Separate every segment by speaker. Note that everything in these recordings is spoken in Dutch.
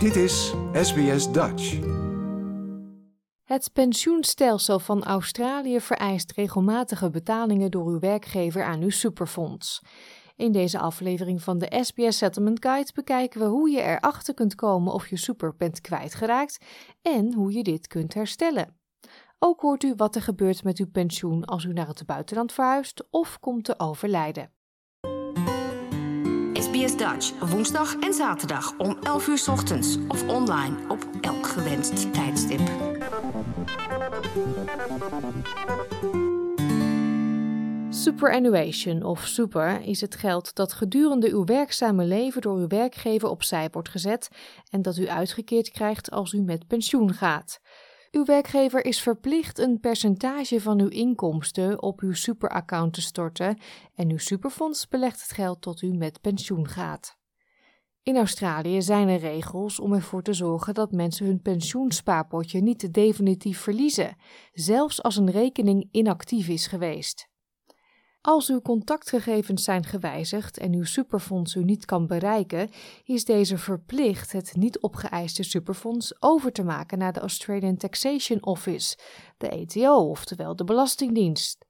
Speaker 1: Dit is SBS Dutch.
Speaker 2: Het pensioenstelsel van Australië vereist regelmatige betalingen door uw werkgever aan uw superfonds. In deze aflevering van de SBS Settlement Guide bekijken we hoe je erachter kunt komen of je super bent kwijtgeraakt en hoe je dit kunt herstellen. Ook hoort u wat er gebeurt met uw pensioen als u naar het buitenland verhuist of komt te overlijden.
Speaker 3: Dutch, woensdag en zaterdag om 11 uur ochtends of online op elk gewenst tijdstip.
Speaker 2: Superannuation of super is het geld dat gedurende uw werkzame leven door uw werkgever opzij wordt gezet en dat u uitgekeerd krijgt als u met pensioen gaat. Uw werkgever is verplicht een percentage van uw inkomsten op uw superaccount te storten en uw superfonds belegt het geld tot u met pensioen gaat. In Australië zijn er regels om ervoor te zorgen dat mensen hun pensioenspaarpotje niet definitief verliezen, zelfs als een rekening inactief is geweest. Als uw contactgegevens zijn gewijzigd en uw superfonds u niet kan bereiken, is deze verplicht het niet opgeëiste superfonds over te maken naar de Australian Taxation Office, de ATO, oftewel de Belastingdienst.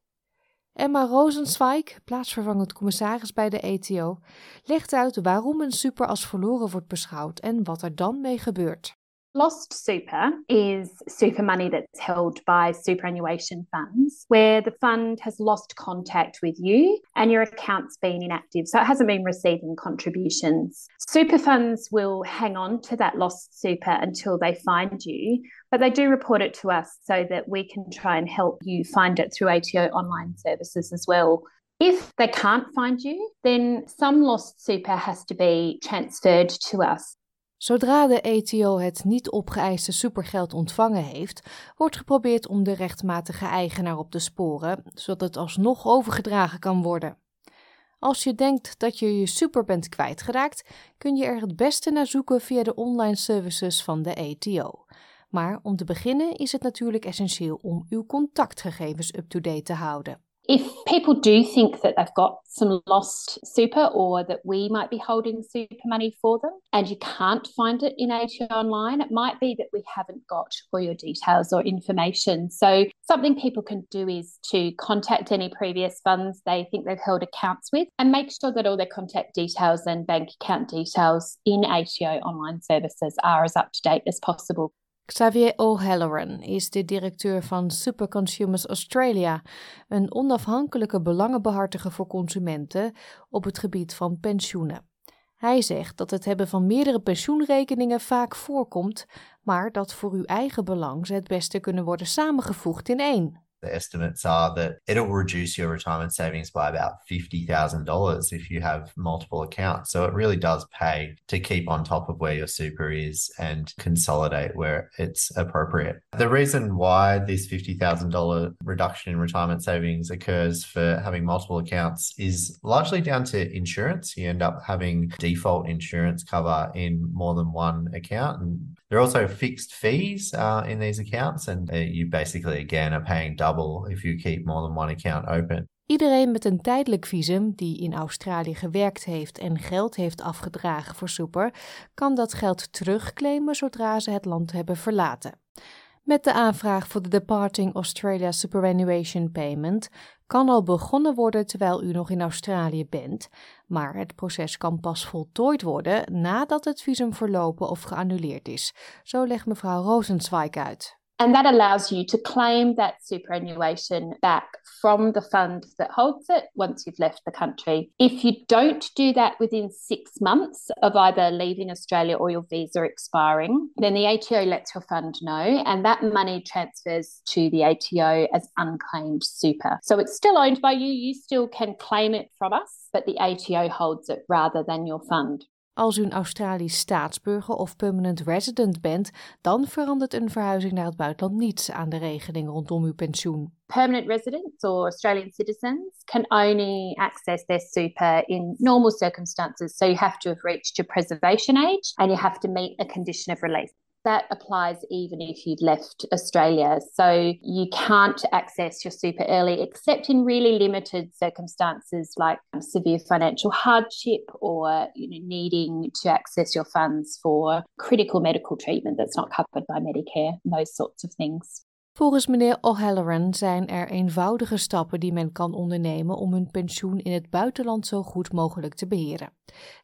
Speaker 2: Emma Rosenzweig, plaatsvervangend commissaris bij de ATO, legt uit waarom een super als verloren wordt beschouwd en wat er dan mee gebeurt.
Speaker 4: Lost super is super money that's held by superannuation funds where the fund has lost contact with you and your account's been inactive, so it hasn't been receiving contributions. Super funds will hang on to that lost super until they find you, but they do report it to us so that we can try and help you find it through ATO online services as well. If they can't find you, then some lost super has to be transferred to us.
Speaker 2: Zodra de ETO het niet opgeëiste supergeld ontvangen heeft, wordt geprobeerd om de rechtmatige eigenaar op te sporen, zodat het alsnog overgedragen kan worden. Als je denkt dat je je super bent kwijtgeraakt, kun je er het beste naar zoeken via de online services van de ETO. Maar om te beginnen is het natuurlijk essentieel om uw contactgegevens up-to-date te houden.
Speaker 4: If people do think that they've got some lost super or that we might be holding super money for them and you can't find it in ATO online, it might be that we haven't got all your details or information. So, something people can do is to contact any previous funds they think they've held accounts with and make sure that all their contact details and bank account details in ATO online services are as up to date as possible.
Speaker 2: Xavier O'Halloran is de directeur van Super Consumers Australia, een onafhankelijke belangenbehartiger voor consumenten op het gebied van pensioenen. Hij zegt dat het hebben van meerdere pensioenrekeningen vaak voorkomt, maar dat voor uw eigen belang ze het beste kunnen worden samengevoegd in één.
Speaker 5: The estimates are that it'll reduce your retirement savings by about $50,000 if you have multiple accounts. So it really does pay to keep on top of where your super is and consolidate where it's appropriate. The reason why this $50,000 reduction in retirement savings occurs for having multiple accounts is largely down to insurance. You end up having default insurance cover in more than one account. And there are also fixed fees uh, in these accounts, and uh, you basically again are paying double if you keep more than one account open.
Speaker 2: Iedereen met een tijdelijk visum die in Australië gewerkt heeft en geld heeft afgedragen voor super, kan dat geld terugclaimen zodra ze het land hebben verlaten. Met de aanvraag voor de Departing Australia Superannuation Payment kan al begonnen worden terwijl u nog in Australië bent, maar het proces kan pas voltooid worden nadat het visum verlopen of geannuleerd is. Zo legt mevrouw Rosenzweig uit.
Speaker 4: And that allows you to claim that superannuation back from the fund that holds it once you've left the country. If you don't do that within six months of either leaving Australia or your visa expiring, then the ATO lets your fund know and that money transfers to the ATO as unclaimed super. So it's still owned by you, you still can claim it from us, but the ATO holds it rather than your fund.
Speaker 2: Als u een Australisch staatsburger of permanent resident bent, dan verandert een verhuizing naar het buitenland niets aan de regeling rondom uw pensioen.
Speaker 4: Permanent residents or Australian citizens can only access their super in normal circumstances. So you have to have reached your preservation age and you have to meet a condition of release. That applies even if you'd left Australia. So you can't access your super early except in really limited circumstances like severe financial hardship or you know, needing to access your funds for critical medical treatment that's not covered by Medicare, those sorts of things.
Speaker 2: Volgens meneer O'Halloran zijn er eenvoudige stappen die men kan ondernemen om hun pensioen in het buitenland zo goed mogelijk te beheren.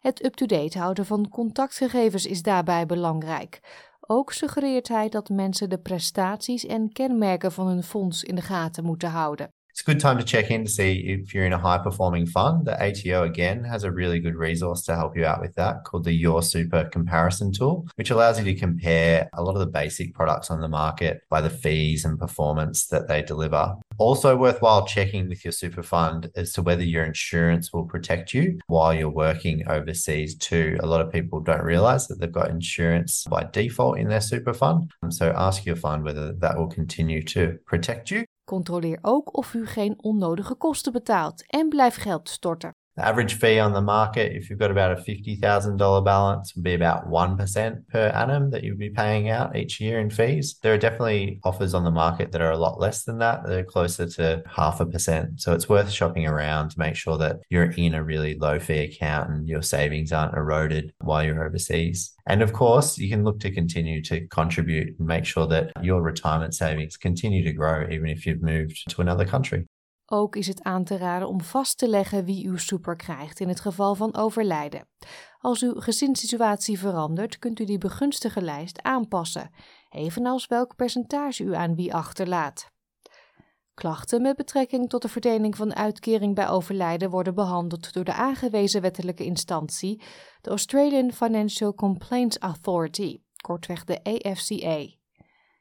Speaker 2: Het up-to-date houden van contactgegevens is daarbij belangrijk. Ook suggereert hij dat mensen de prestaties en kenmerken van hun fonds in de gaten moeten houden.
Speaker 5: It's a good time to check in to see if you're in a high performing fund. The ATO again has a really good resource to help you out with that called the Your Super comparison tool, which allows you to compare a lot of the basic products on the market by the fees and performance that they deliver. Also worthwhile checking with your super fund as to whether your insurance will protect you while you're working overseas too. A lot of people don't realize that they've got insurance by default in their super fund. So ask your fund whether that will continue to protect you
Speaker 2: Controleer ook of u geen onnodige kosten betaalt en blijf geld storten.
Speaker 5: The average fee on the market, if you've got about a $50,000 balance, would be about 1% per annum that you'd be paying out each year in fees. There are definitely offers on the market that are a lot less than that. They're closer to half a percent. So it's worth shopping around to make sure that you're in a really low fee account and your savings aren't eroded while you're overseas. And of course, you can look to continue to contribute and make sure that your retirement savings continue to grow even if you've moved to another country.
Speaker 2: Ook is het aan te raden om vast te leggen wie uw super krijgt in het geval van overlijden. Als uw gezinssituatie verandert, kunt u die begunstige lijst aanpassen, evenals welk percentage u aan wie achterlaat. Klachten met betrekking tot de verdeling van uitkering bij overlijden worden behandeld door de aangewezen wettelijke instantie, de Australian Financial Complaints Authority, kortweg de AFCA.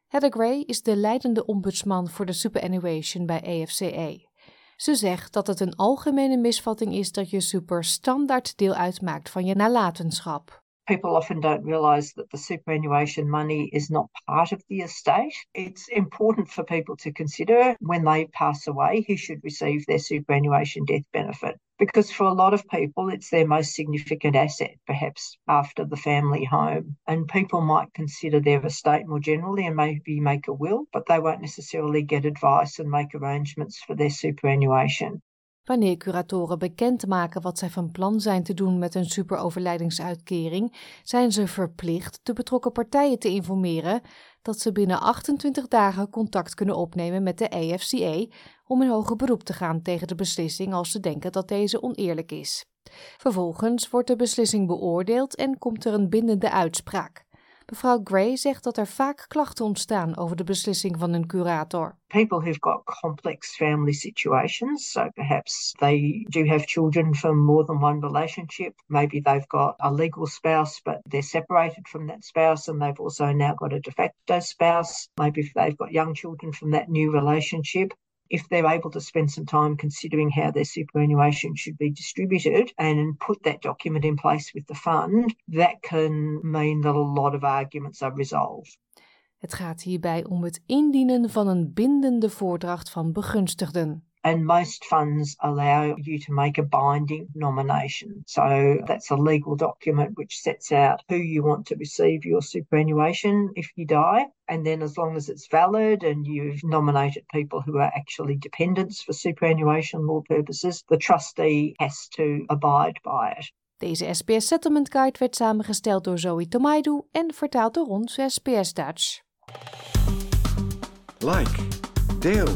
Speaker 2: Heather Gray is de leidende ombudsman voor de superannuation bij AFCA. Ze zegt dat het een algemene misvatting is dat je super standaard deel uitmaakt van je nalatenschap.
Speaker 6: People often don't realize that the superannuation money is not part of the estate. It's important for people to consider when they pass away who should receive their superannuation death benefit. Because for a lot of people, it's their most significant asset, perhaps after the family home. And people might consider their estate more generally and maybe make a will, but they won't necessarily get advice and make arrangements for their superannuation.
Speaker 2: Wanneer curatoren bekendmaken wat zij van plan zijn te doen met een superoverlijdingsuitkering, zijn ze verplicht de betrokken partijen te informeren dat ze binnen 28 dagen contact kunnen opnemen met de AFCA om in hoger beroep te gaan tegen de beslissing als ze denken dat deze oneerlijk is. Vervolgens wordt de beslissing beoordeeld en komt er een bindende uitspraak. Mevrouw Gray zegt dat er vaak klachten ontstaan over de beslissing van een curator.
Speaker 6: People who've got complex family situations, so perhaps they do have children from more than one relationship. Maybe they've got a legal spouse, but they're separated from that spouse, and they've also now got a de facto spouse. Maybe they've got young children from that new relationship if they're able to spend some time considering how their superannuation should be distributed and put that document in place with the fund, that can mean that a lot of arguments are resolved.
Speaker 2: Het gaat hierbij om het indienen van een bindende voordracht van begunstigden.
Speaker 6: And most funds allow you to make a binding nomination. So that's a legal document which sets out who you want to receive your superannuation if you die. And then, as long as it's valid and you've nominated people who are actually dependents for superannuation law purposes, the trustee has to abide by it.
Speaker 2: Deze SPS Settlement Guide werd samengesteld door Zoe Tomaidu en vertaald door ons SPS Dutch.
Speaker 1: Like, deel,